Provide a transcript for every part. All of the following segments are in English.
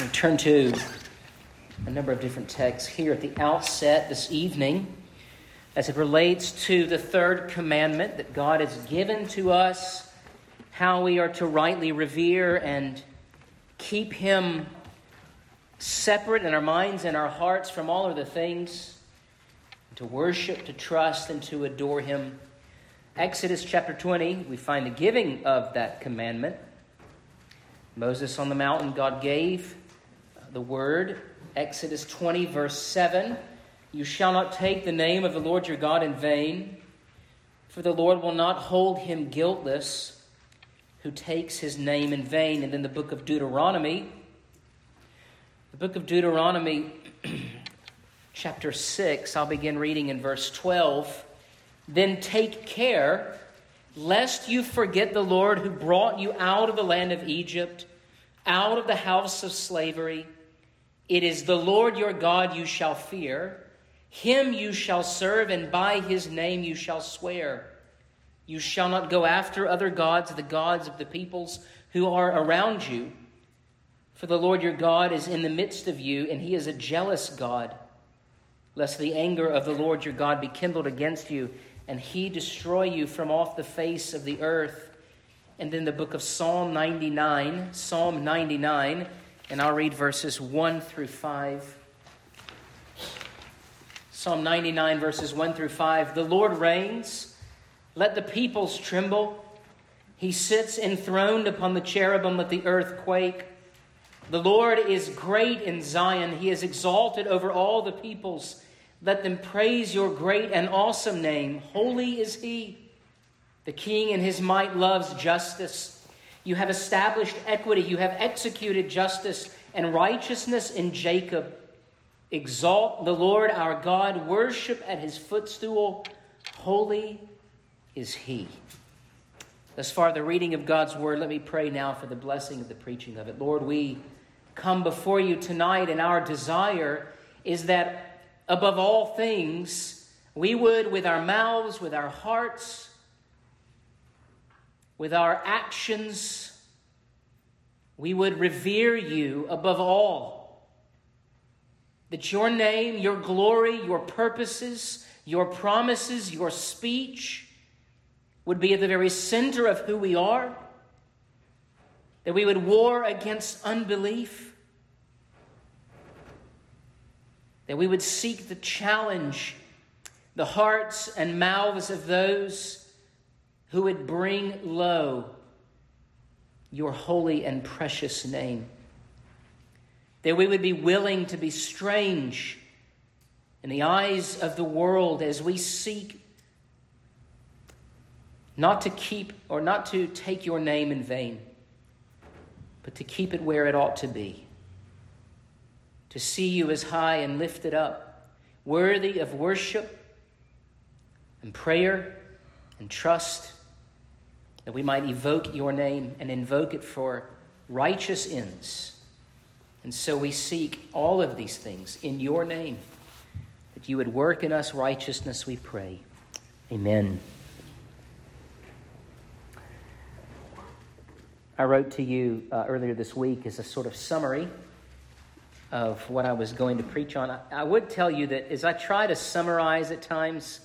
We turn to a number of different texts here at the outset this evening as it relates to the third commandment that God has given to us, how we are to rightly revere and keep Him separate in our minds and our hearts from all of the things, to worship, to trust, and to adore Him. Exodus chapter 20, we find the giving of that commandment. Moses on the mountain, God gave the word. Exodus 20, verse 7 You shall not take the name of the Lord your God in vain, for the Lord will not hold him guiltless who takes his name in vain. And then the book of Deuteronomy, the book of Deuteronomy, chapter 6, I'll begin reading in verse 12. Then take care lest you forget the Lord who brought you out of the land of Egypt, out of the house of slavery. It is the Lord your God you shall fear. Him you shall serve, and by his name you shall swear. You shall not go after other gods, the gods of the peoples who are around you. For the Lord your God is in the midst of you, and he is a jealous God, lest the anger of the Lord your God be kindled against you and he destroy you from off the face of the earth. And then the book of Psalm 99, Psalm 99, and I'll read verses 1 through 5. Psalm 99, verses 1 through 5. The Lord reigns, let the peoples tremble. He sits enthroned upon the cherubim, let the earth quake. The Lord is great in Zion, he is exalted over all the peoples. Let them praise your great and awesome name. Holy is he. The king in his might loves justice. You have established equity. You have executed justice and righteousness in Jacob. Exalt the Lord our God. Worship at his footstool. Holy is he. Thus far, the reading of God's word. Let me pray now for the blessing of the preaching of it. Lord, we come before you tonight, and our desire is that above all things, we would, with our mouths, with our hearts, with our actions, we would revere you above all. That your name, your glory, your purposes, your promises, your speech would be at the very center of who we are. That we would war against unbelief that we would seek to challenge the hearts and mouths of those who would bring low your holy and precious name. That we would be willing to be strange in the eyes of the world as we seek not to keep or not to take your name in vain, but to keep it where it ought to be to see you as high and lifted up, worthy of worship and prayer and trust, that we might evoke your name and invoke it for righteous ends. And so we seek all of these things in your name, that you would work in us righteousness, we pray. Amen. I wrote to you uh, earlier this week as a sort of summary of what I was going to preach on. I, I would tell you that as I try to summarize at times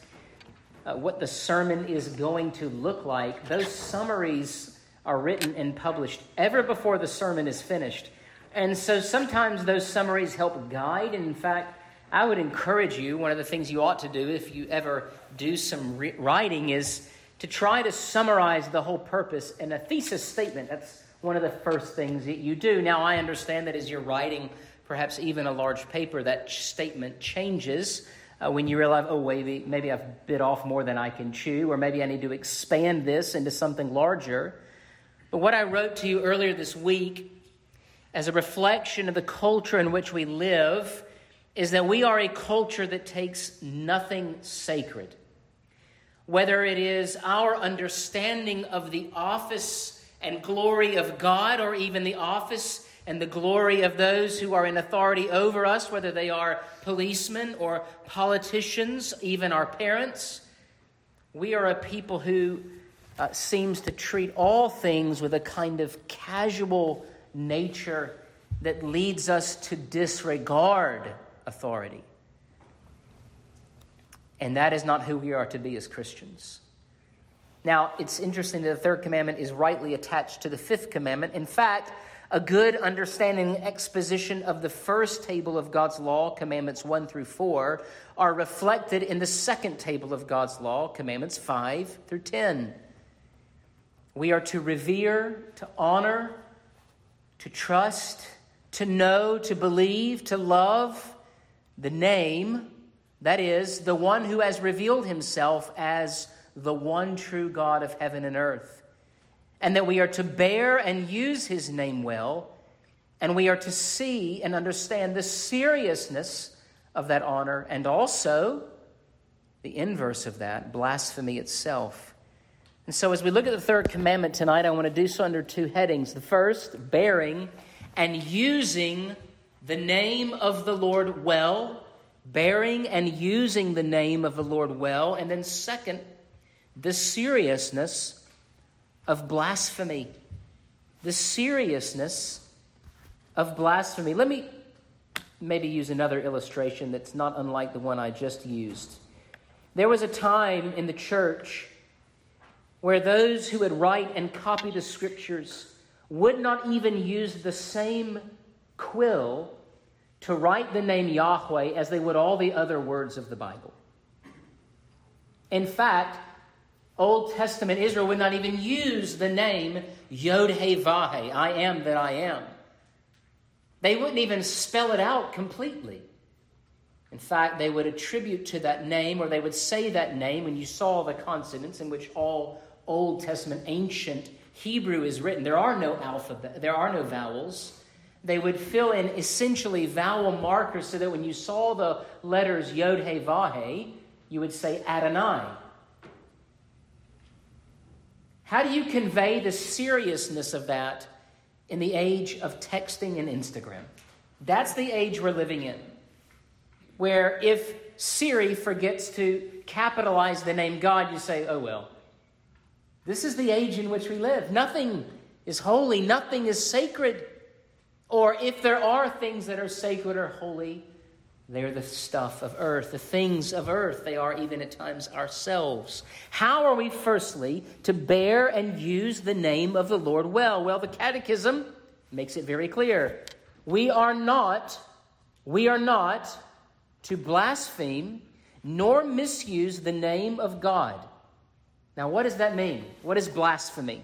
uh, what the sermon is going to look like, those summaries are written and published ever before the sermon is finished. And so sometimes those summaries help guide. And in fact, I would encourage you, one of the things you ought to do if you ever do some re- writing is to try to summarize the whole purpose in a thesis statement. That's one of the first things that you do. Now, I understand that as you're writing perhaps even a large paper, that statement changes uh, when you realize, oh, maybe, maybe I've bit off more than I can chew, or maybe I need to expand this into something larger. But what I wrote to you earlier this week as a reflection of the culture in which we live is that we are a culture that takes nothing sacred. Whether it is our understanding of the office and glory of God, or even the office and the glory of those who are in authority over us, whether they are policemen or politicians, even our parents. We are a people who uh, seems to treat all things with a kind of casual nature that leads us to disregard authority. And that is not who we are to be as Christians. Now, it's interesting that the third commandment is rightly attached to the fifth commandment. In fact, a good understanding and exposition of the first table of God's law, commandments 1 through 4, are reflected in the second table of God's law, commandments 5 through 10. We are to revere, to honor, to trust, to know, to believe, to love the name, that is, the one who has revealed himself as the one true God of heaven and earth, and that we are to bear and use his name well, and we are to see and understand the seriousness of that honor and also the inverse of that, blasphemy itself. And so, as we look at the third commandment tonight, I want to do so under two headings. The first, bearing and using the name of the Lord well, bearing and using the name of the Lord well. And then, second, the seriousness of blasphemy. The seriousness of blasphemy. Let me maybe use another illustration that's not unlike the one I just used. There was a time in the church where those who would write and copy the scriptures would not even use the same quill to write the name Yahweh as they would all the other words of the Bible. In fact, Old Testament Israel would not even use the name Yod He Vahe, I am that I am. They wouldn't even spell it out completely. In fact, they would attribute to that name, or they would say that name when you saw the consonants in which all Old Testament ancient Hebrew is written. There are no alphabet, there are no vowels. They would fill in essentially vowel markers so that when you saw the letters Yod He Vahe, you would say Adonai. How do you convey the seriousness of that in the age of texting and Instagram? That's the age we're living in, where if Siri forgets to capitalize the name God, you say, oh well. This is the age in which we live. Nothing is holy, nothing is sacred. Or if there are things that are sacred or holy, they're the stuff of earth, the things of earth. They are even at times ourselves. How are we, firstly, to bear and use the name of the Lord well? Well, the Catechism makes it very clear. We are not, we are not to blaspheme nor misuse the name of God now, what does that mean? What is blasphemy?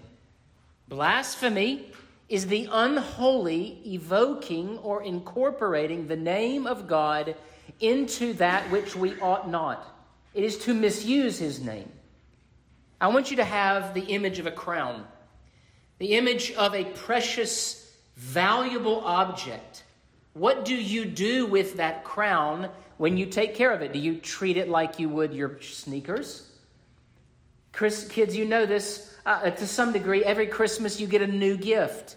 Blasphemy is the unholy evoking or incorporating the name of God into that which we ought not. It is to misuse his name. I want you to have the image of a crown, the image of a precious, valuable object. What do you do with that crown when you take care of it? Do you treat it like you would your sneakers? Chris, kids, you know this uh, to some degree. Every Christmas you get a new gift.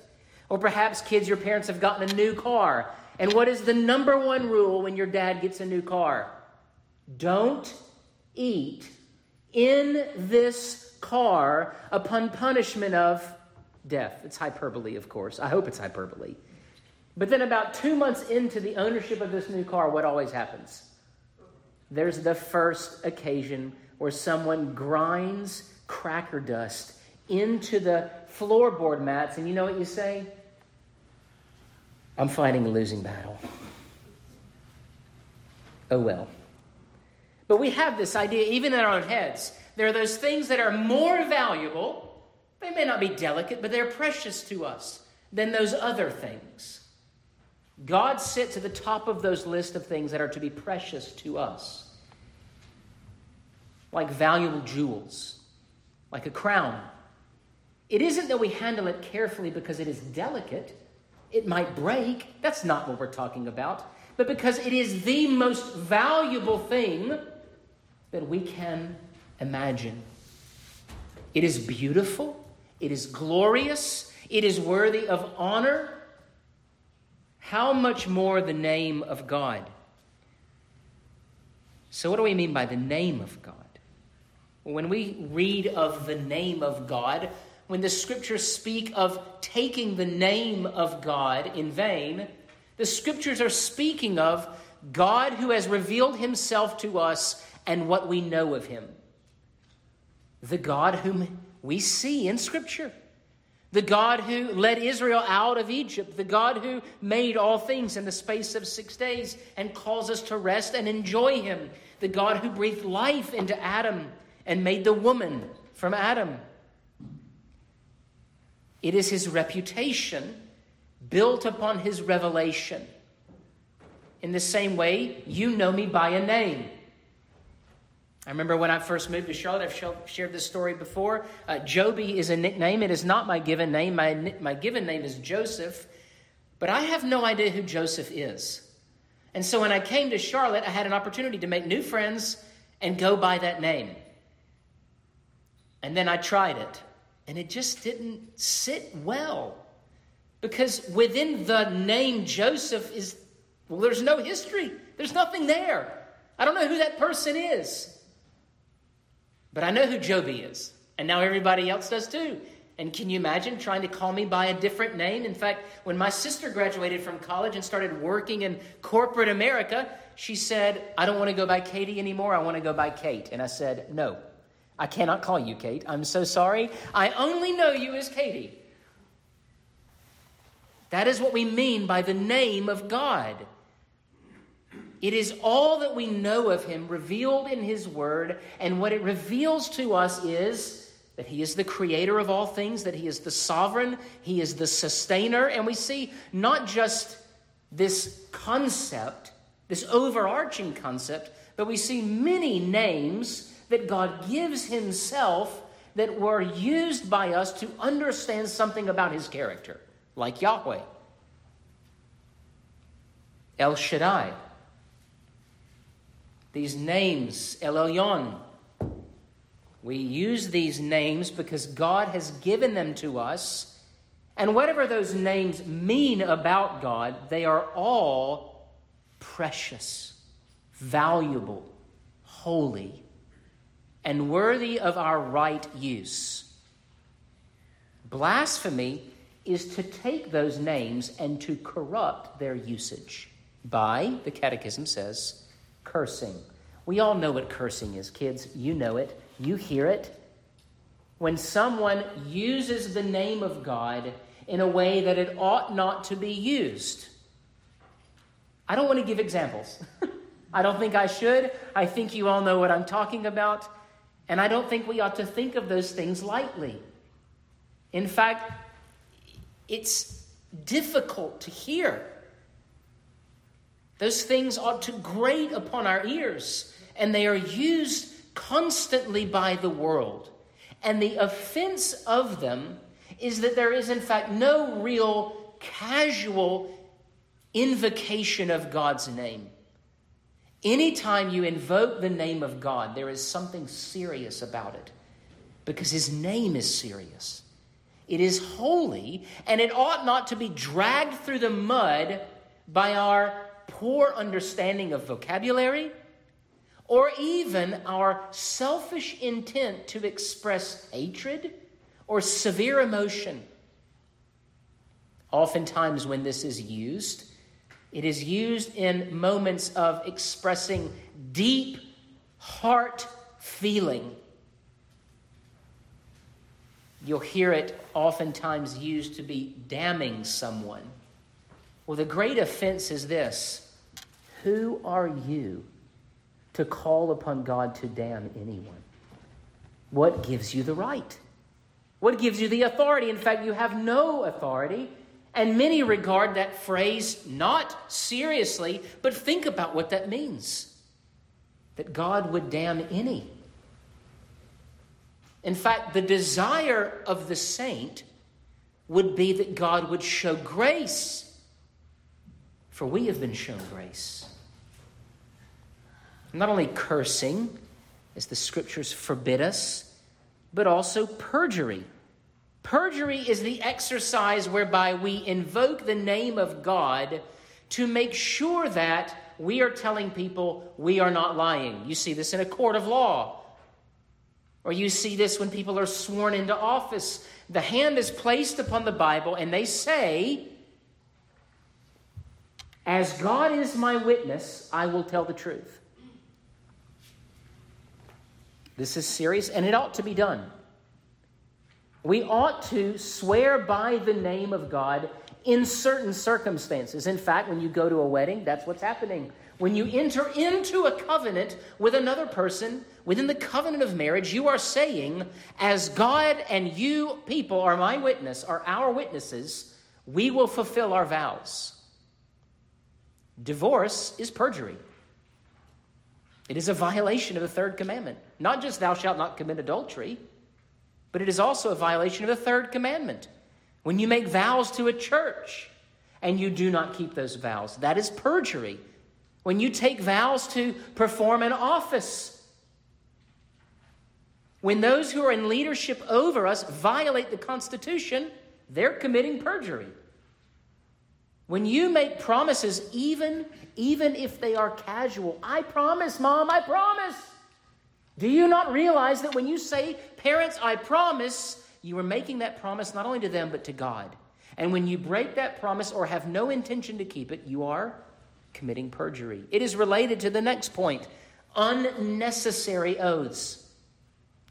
Or perhaps, kids, your parents have gotten a new car. And what is the number one rule when your dad gets a new car? Don't eat in this car upon punishment of death. It's hyperbole, of course. I hope it's hyperbole. But then, about two months into the ownership of this new car, what always happens? There's the first occasion where someone grinds cracker dust into the floorboard mats, and you know what you say? I'm fighting a losing battle. Oh well. But we have this idea, even in our own heads. There are those things that are more valuable. They may not be delicate, but they're precious to us than those other things. God sits at the top of those list of things that are to be precious to us like valuable jewels, like a crown. It isn't that we handle it carefully because it is delicate, it might break. That's not what we're talking about. But because it is the most valuable thing that we can imagine. It is beautiful, it is glorious, it is worthy of honor. How much more the name of God? So, what do we mean by the name of God? When we read of the name of God, when the scriptures speak of taking the name of God in vain, the scriptures are speaking of God who has revealed himself to us and what we know of him. The God whom we see in scripture. The God who led Israel out of Egypt, the God who made all things in the space of six days and calls us to rest and enjoy Him, the God who breathed life into Adam and made the woman from Adam. It is his reputation built upon his revelation. In the same way, you know me by a name. I remember when I first moved to Charlotte, I've shared this story before. Uh, Joby is a nickname. It is not my given name. My, my given name is Joseph, but I have no idea who Joseph is. And so when I came to Charlotte, I had an opportunity to make new friends and go by that name. And then I tried it and it just didn't sit well. Because within the name Joseph is, well, there's no history, there's nothing there. I don't know who that person is. But I know who Joby is. And now everybody else does too. And can you imagine trying to call me by a different name? In fact, when my sister graduated from college and started working in corporate America, she said, I don't want to go by Katie anymore. I want to go by Kate. And I said, No, I cannot call you Kate. I'm so sorry. I only know you as Katie. That is what we mean by the name of God. It is all that we know of Him revealed in His Word, and what it reveals to us is that He is the creator of all things, that He is the sovereign, He is the sustainer, and we see not just this concept, this overarching concept, but we see many names that God gives Himself that were used by us to understand something about His character, like Yahweh, El Shaddai. These names, El Elyon, we use these names because God has given them to us. And whatever those names mean about God, they are all precious, valuable, holy, and worthy of our right use. Blasphemy is to take those names and to corrupt their usage by, the Catechism says, cursing. We all know what cursing is, kids. You know it, you hear it. When someone uses the name of God in a way that it ought not to be used. I don't want to give examples. I don't think I should. I think you all know what I'm talking about. And I don't think we ought to think of those things lightly. In fact, it's difficult to hear. Those things ought to grate upon our ears, and they are used constantly by the world. And the offense of them is that there is, in fact, no real casual invocation of God's name. Anytime you invoke the name of God, there is something serious about it because his name is serious. It is holy, and it ought not to be dragged through the mud by our poor understanding of vocabulary or even our selfish intent to express hatred or severe emotion. Oftentimes, when this is used, it is used in moments of expressing deep heart feeling. You'll hear it oftentimes used to be damning someone. Well, the great offense is this Who are you to call upon God to damn anyone? What gives you the right? What gives you the authority? In fact, you have no authority and many regard that phrase not seriously, but think about what that means that God would damn any. In fact, the desire of the saint would be that God would show grace, for we have been shown grace. Not only cursing, as the scriptures forbid us, but also perjury. Perjury is the exercise whereby we invoke the name of God to make sure that we are telling people we are not lying. You see this in a court of law. Or you see this when people are sworn into office. the hand is placed upon the Bible and they say, As God is my witness, I will tell the truth. This is serious and it ought to be done. We ought to swear by the name of God in certain circumstances. In fact, when you go to a wedding, that's what's happening. When you enter into a covenant with another person, within the covenant of marriage, you are saying, as God and you people are my witness, are our witnesses, we will fulfill our vows. Divorce is perjury. It is a violation of the third commandment. Not just thou shalt not commit adultery, but it is also a violation of the third commandment. When you make vows to a church and you do not keep those vows, that is perjury when you take vows to perform an office, when those who are in leadership over us violate the Constitution, they're committing perjury. When you make promises, even, even if they are casual, I promise, Mom, I promise. Do you not realize that when you say, Parents, I promise, you are making that promise not only to them, but to God? And when you break that promise or have no intention to keep it, you are committing perjury. It is related to the next point unnecessary oaths.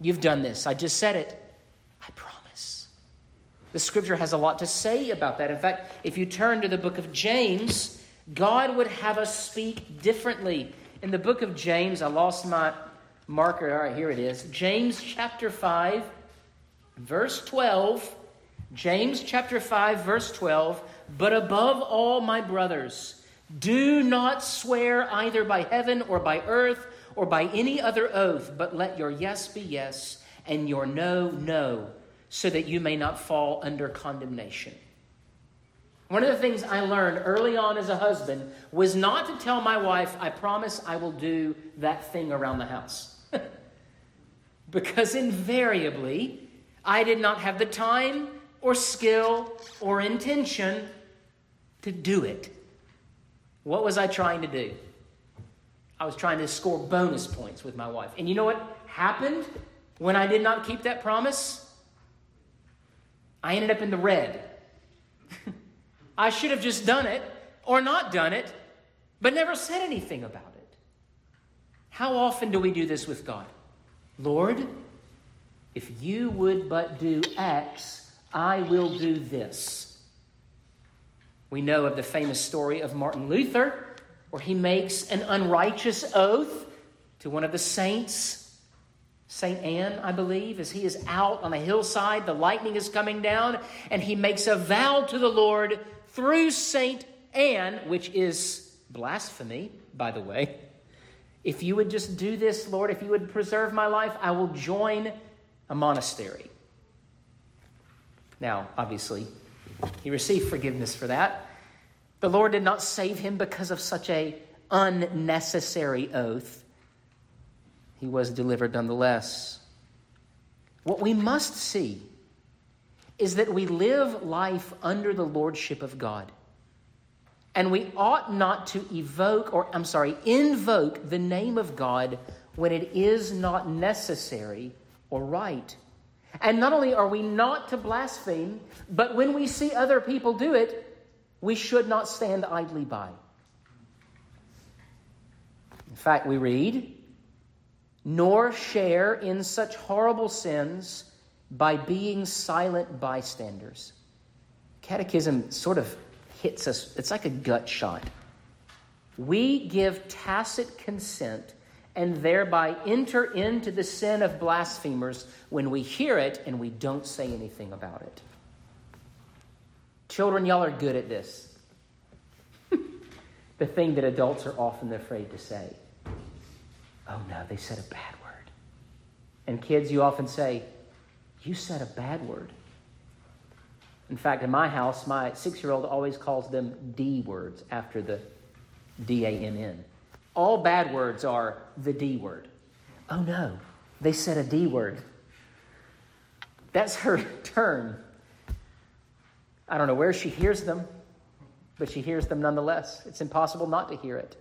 You've done this. I just said it. I promise. The scripture has a lot to say about that. In fact, if you turn to the book of James, God would have us speak differently. In the book of James, I lost my marker. All right, here it is. James chapter 5, verse 12. James chapter 5, verse 12. But above all, my brothers, do not swear either by heaven or by earth or by any other oath, but let your yes be yes and your no, no, so that you may not fall under condemnation. One of the things I learned early on as a husband was not to tell my wife, I promise I will do that thing around the house. Because invariably, I did not have the time or skill or intention to do it. What was I trying to do? I was trying to score bonus points with my wife. And you know what happened when I did not keep that promise? I ended up in the red. I should have just done it or not done it, but never said anything about it. How often do we do this with God? Lord, if you would but do X, I will do this. We know of the famous story of Martin Luther, where he makes an unrighteous oath to one of the saints, St. Anne, I believe, as he is out on a hillside, the lightning is coming down, and he makes a vow to the Lord through St. Anne, which is blasphemy, by the way. If you would just do this, Lord, if you would preserve my life, I will join a monastery. Now, obviously, he received forgiveness for that. The Lord did not save him because of such a unnecessary oath. He was delivered nonetheless. What we must see is that we live life under the lordship of God. And we ought not to evoke, or I'm sorry, invoke the name of God when it is not necessary or right. And not only are we not to blaspheme, but when we see other people do it, we should not stand idly by. In fact, we read, nor share in such horrible sins by being silent bystanders. Catechism sort of hits us, it's like a gut shot. We give tacit consent and thereby enter into the sin of blasphemers when we hear it and we don't say anything about it. Children, y'all are good at this. the thing that adults are often afraid to say. Oh no, they said a bad word. And kids, you often say, You said a bad word. In fact, in my house, my six year old always calls them D words after the D A N N. All bad words are the D word. Oh no, they said a D word. That's her turn. I don't know where she hears them, but she hears them nonetheless. It's impossible not to hear it.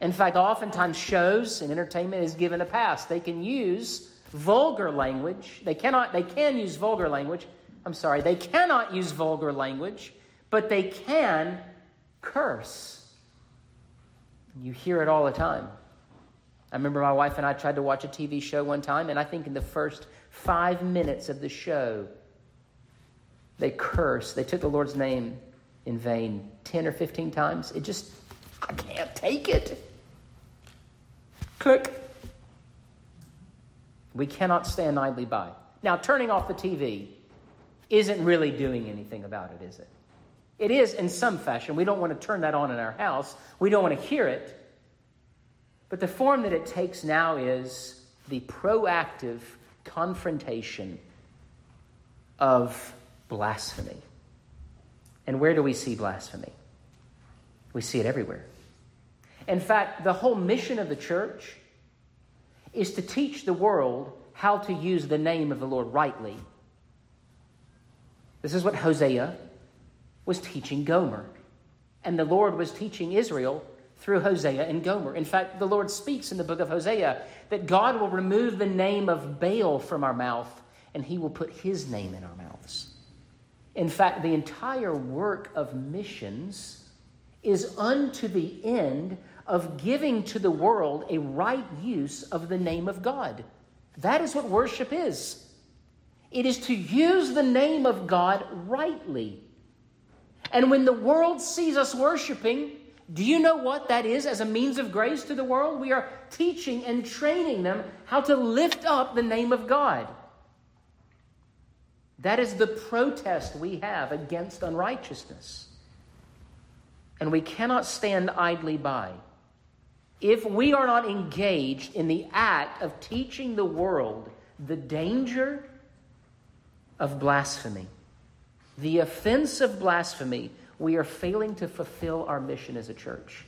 In fact, oftentimes shows and entertainment is given a pass. They can use vulgar language. They cannot, they can use vulgar language. I'm sorry, they cannot use vulgar language, but they can curse. You hear it all the time. I remember my wife and I tried to watch a TV show one time, and I think in the first five minutes of the show, they cursed. They took the Lord's name in vain 10 or 15 times. It just, I can't take it. Click. We cannot stand idly by. Now, turning off the TV isn't really doing anything about it, is it? It is in some fashion. We don't want to turn that on in our house, we don't want to hear it. But the form that it takes now is the proactive confrontation of blasphemy. And where do we see blasphemy? We see it everywhere. In fact, the whole mission of the church is to teach the world how to use the name of the Lord rightly. This is what Hosea was teaching Gomer. And the Lord was teaching Israel through Hosea and Gomer. In fact, the Lord speaks in the book of Hosea that God will remove the name of Baal from our mouth and he will put his name in our mouths. In fact, the entire work of missions is unto the end of giving to the world a right use of the name of God. That is what worship is. It is to use the name of God rightly. And when the world sees us worshiping, do you know what that is as a means of grace to the world? We are teaching and training them how to lift up the name of God. That is the protest we have against unrighteousness. And we cannot stand idly by. If we are not engaged in the act of teaching the world the danger of blasphemy, the offense of blasphemy, we are failing to fulfill our mission as a church.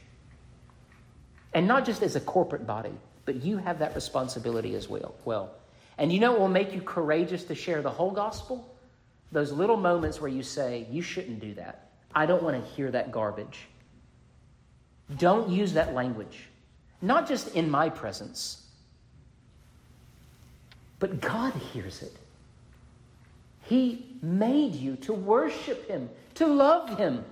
And not just as a corporate body, but you have that responsibility as well. Well, and you know what will make you courageous to share the whole gospel? Those little moments where you say, You shouldn't do that. I don't want to hear that garbage. Don't use that language, not just in my presence, but God hears it. He made you to worship Him, to love Him.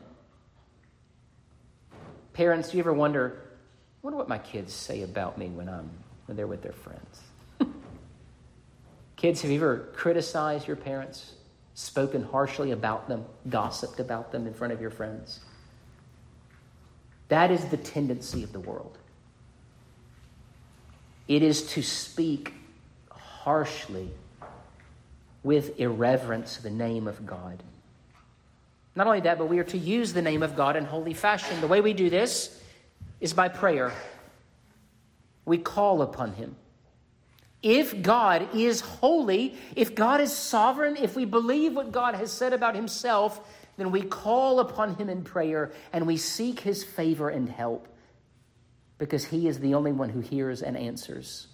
Parents, do you ever wonder, I wonder what my kids say about me when I'm when they're with their friends? Kids, have you ever criticized your parents, spoken harshly about them, gossiped about them in front of your friends? That is the tendency of the world. It is to speak harshly with irreverence the name of God. Not only that, but we are to use the name of God in holy fashion. The way we do this is by prayer. We call upon Him. If God is holy, if God is sovereign, if we believe what God has said about Himself, then we call upon Him in prayer and we seek His favor and help because He is the only one who hears and answers.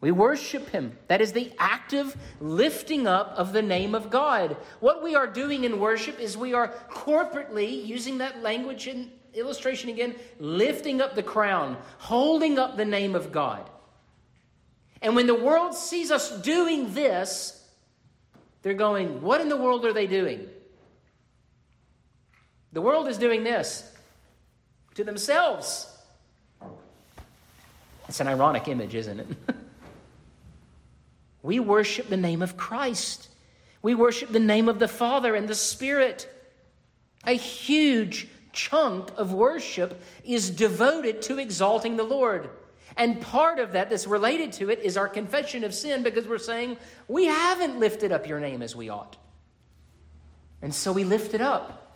We worship Him. That is the active lifting up of the name of God. What we are doing in worship is we are corporately, using that language and illustration again, lifting up the crown, holding up the name of God. And when the world sees us doing this, they're going, What in the world are they doing? The world is doing this to themselves. It's an ironic image, isn't it? we worship the name of Christ. We worship the name of the Father and the Spirit. A huge chunk of worship is devoted to exalting the Lord. And part of that that's related to it is our confession of sin because we're saying, we haven't lifted up your name as we ought. And so we lift it up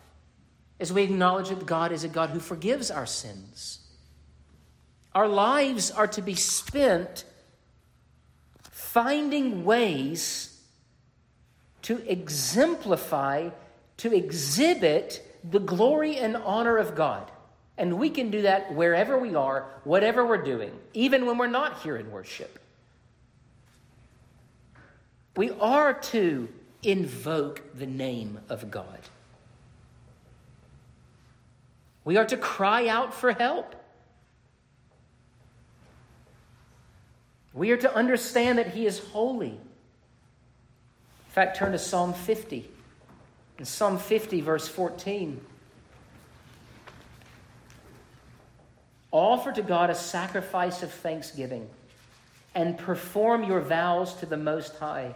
as we acknowledge that God is a God who forgives our sins. Our lives are to be spent finding ways to exemplify, to exhibit the glory and honor of God. And we can do that wherever we are, whatever we're doing, even when we're not here in worship. We are to invoke the name of God. We are to cry out for help. We are to understand that He is holy. In fact, turn to Psalm 50. In Psalm 50, verse 14, offer to God a sacrifice of thanksgiving and perform your vows to the Most High.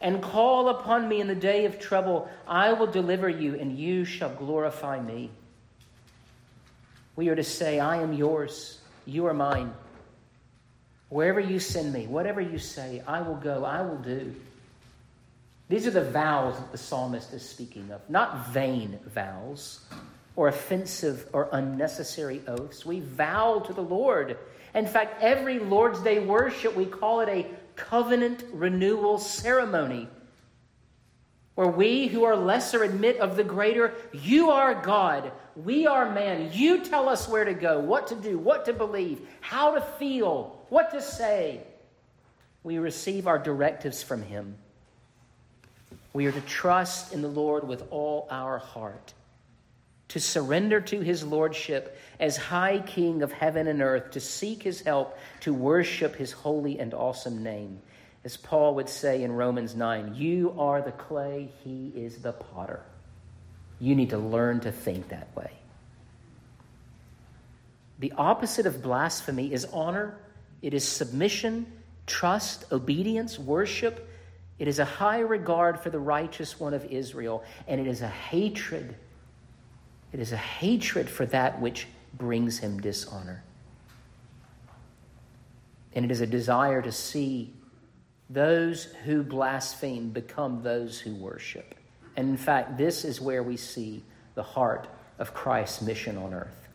And call upon me in the day of trouble. I will deliver you, and you shall glorify me. We are to say, I am yours, you are mine. Wherever you send me, whatever you say, I will go, I will do. These are the vows that the psalmist is speaking of, not vain vows or offensive or unnecessary oaths. We vow to the Lord. In fact, every Lord's Day worship, we call it a covenant renewal ceremony where we who are lesser admit of the greater, you are God, we are man. You tell us where to go, what to do, what to believe, how to feel, what to say. We receive our directives from Him. We are to trust in the Lord with all our heart, to surrender to His Lordship as High King of heaven and earth, to seek His help, to worship His holy and awesome name. As Paul would say in Romans 9, you are the clay, he is the potter. You need to learn to think that way. The opposite of blasphemy is honor, it is submission, trust, obedience, worship. It is a high regard for the righteous one of Israel, and it is a hatred. It is a hatred for that which brings him dishonor. And it is a desire to see those who blaspheme become those who worship. And in fact, this is where we see the heart of Christ's mission on earth.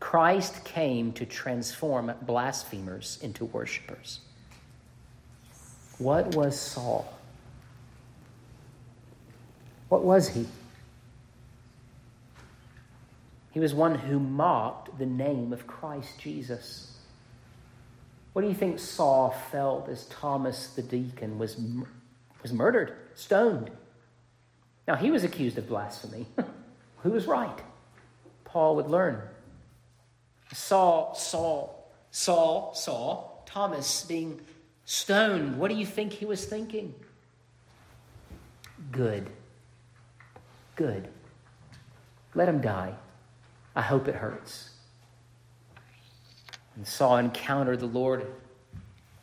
Christ came to transform blasphemers into worshipers. What was Saul? What was he? He was one who mocked the name of Christ Jesus. What do you think Saul felt as Thomas the deacon was, was murdered, stoned? Now, he was accused of blasphemy. Who was right? Paul would learn. Saul, Saul, Saul, Saul, Thomas being stoned. What do you think he was thinking? Good. Good. Let him die. I hope it hurts and Saul encountered the Lord,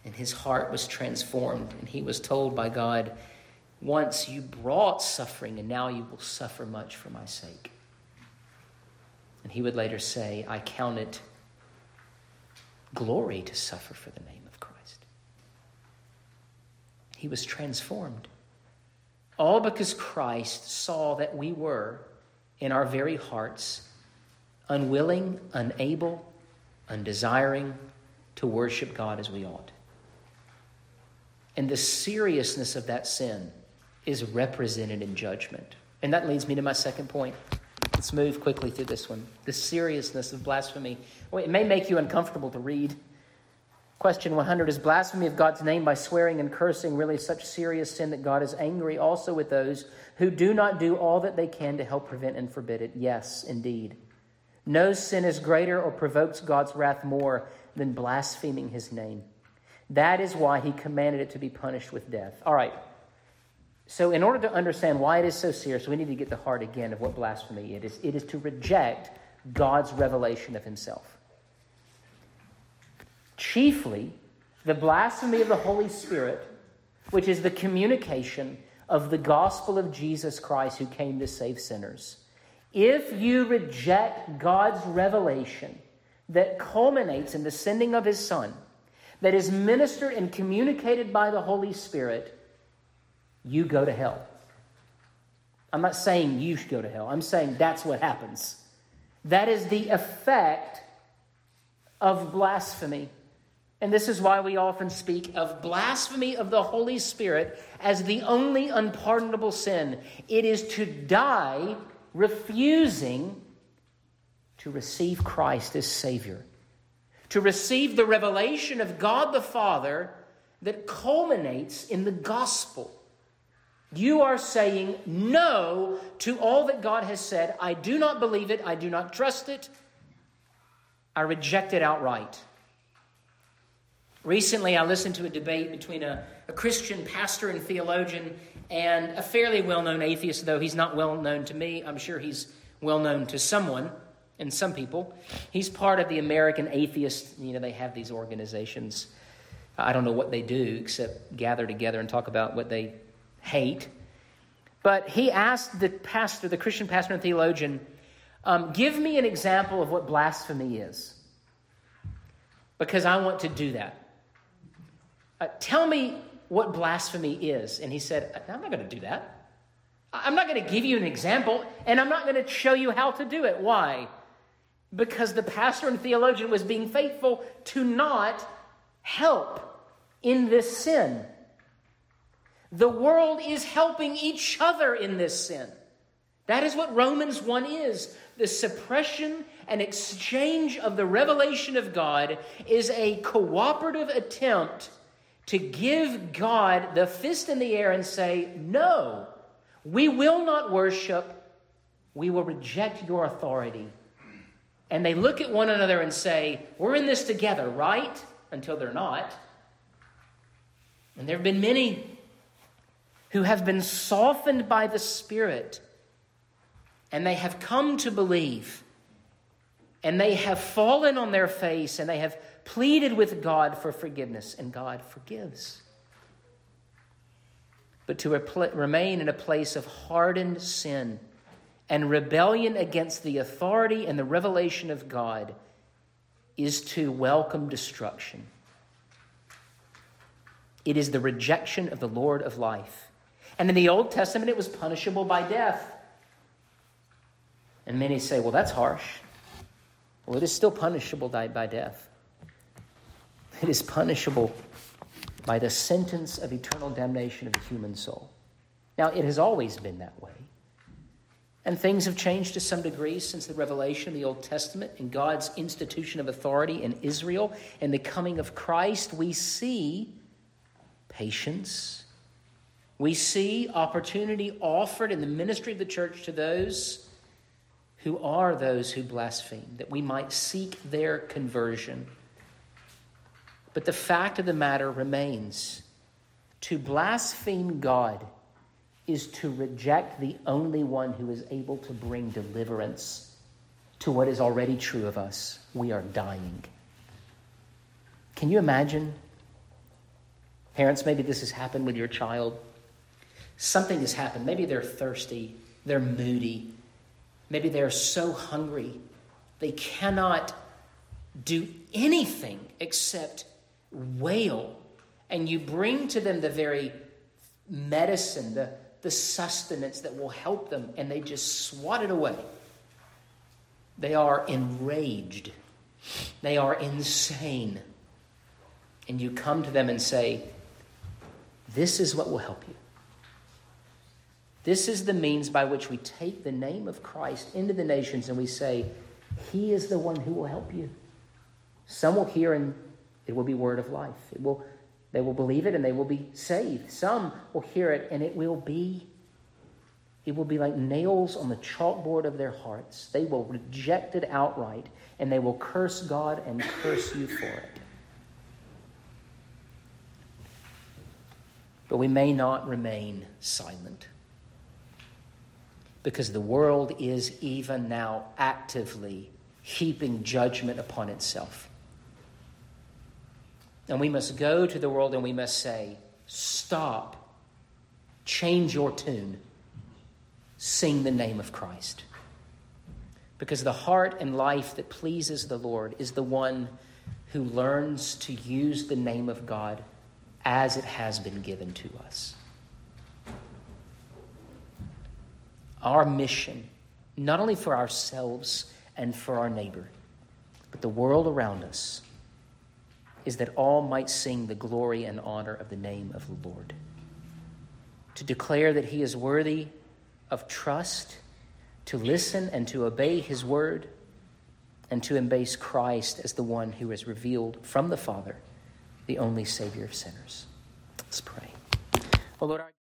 and his heart was transformed. And he was told by God, Once you brought suffering, and now you will suffer much for my sake. And he would later say, I count it glory to suffer for the name of Christ. He was transformed. All because Christ saw that we were, in our very hearts, unwilling, unable, undesiring to worship God as we ought. And the seriousness of that sin is represented in judgment. And that leads me to my second point. Let's move quickly through this one. The seriousness of blasphemy. Well, it may make you uncomfortable to read. Question 100 Is blasphemy of God's name by swearing and cursing really such serious sin that God is angry also with those who do not do all that they can to help prevent and forbid it? Yes, indeed. No sin is greater or provokes God's wrath more than blaspheming his name. That is why he commanded it to be punished with death. All right. So, in order to understand why it is so serious, we need to get the heart again of what blasphemy it is. It is to reject God's revelation of himself. Chiefly, the blasphemy of the Holy Spirit, which is the communication of the gospel of Jesus Christ who came to save sinners. If you reject God's revelation that culminates in the sending of his Son, that is ministered and communicated by the Holy Spirit, you go to hell. I'm not saying you should go to hell. I'm saying that's what happens. That is the effect of blasphemy. And this is why we often speak of blasphemy of the Holy Spirit as the only unpardonable sin. It is to die refusing to receive Christ as Savior, to receive the revelation of God the Father that culminates in the gospel. You are saying no to all that God has said. I do not believe it. I do not trust it. I reject it outright. Recently, I listened to a debate between a, a Christian pastor and theologian and a fairly well known atheist, though he's not well known to me. I'm sure he's well known to someone and some people. He's part of the American Atheist, you know, they have these organizations. I don't know what they do except gather together and talk about what they hate. But he asked the pastor, the Christian pastor and theologian, um, give me an example of what blasphemy is. Because I want to do that. Uh, tell me what blasphemy is. And he said, I'm not going to do that. I'm not going to give you an example, and I'm not going to show you how to do it. Why? Because the pastor and theologian was being faithful to not help in this sin. The world is helping each other in this sin. That is what Romans 1 is. The suppression and exchange of the revelation of God is a cooperative attempt to give God the fist in the air and say, No, we will not worship, we will reject your authority. And they look at one another and say, We're in this together, right? Until they're not. And there have been many who have been softened by the Spirit and they have come to believe and they have fallen on their face and they have pleaded with God for forgiveness, and God forgives. But to remain in a place of hardened sin and rebellion against the authority and the revelation of God is to welcome destruction. It is the rejection of the Lord of life. And in the Old Testament, it was punishable by death. And many say, well, that's harsh. Well, it is still punishable by death. It is punishable by the sentence of eternal damnation of the human soul. Now, it has always been that way. And things have changed to some degree since the revelation of the Old Testament and God's institution of authority in Israel and the coming of Christ. We see patience. We see opportunity offered in the ministry of the church to those who are those who blaspheme, that we might seek their conversion. But the fact of the matter remains to blaspheme God is to reject the only one who is able to bring deliverance to what is already true of us. We are dying. Can you imagine? Parents, maybe this has happened with your child. Something has happened. Maybe they're thirsty, they're moody, maybe they're so hungry they cannot do anything except wail and you bring to them the very medicine, the, the sustenance that will help them, and they just swat it away. They are enraged. They are insane. And you come to them and say, This is what will help you. This is the means by which we take the name of Christ into the nations and we say, He is the one who will help you. Some will hear and it will be word of life. It will, they will believe it and they will be saved. Some will hear it and it will be it will be like nails on the chalkboard of their hearts. They will reject it outright and they will curse God and curse you for it. But we may not remain silent because the world is even now actively heaping judgment upon itself. And we must go to the world and we must say, Stop, change your tune, sing the name of Christ. Because the heart and life that pleases the Lord is the one who learns to use the name of God as it has been given to us. Our mission, not only for ourselves and for our neighbor, but the world around us is that all might sing the glory and honor of the name of the Lord. To declare that he is worthy of trust, to listen and to obey his word, and to embrace Christ as the one who is revealed from the Father, the only Savior of sinners. Let's pray. Oh, Lord,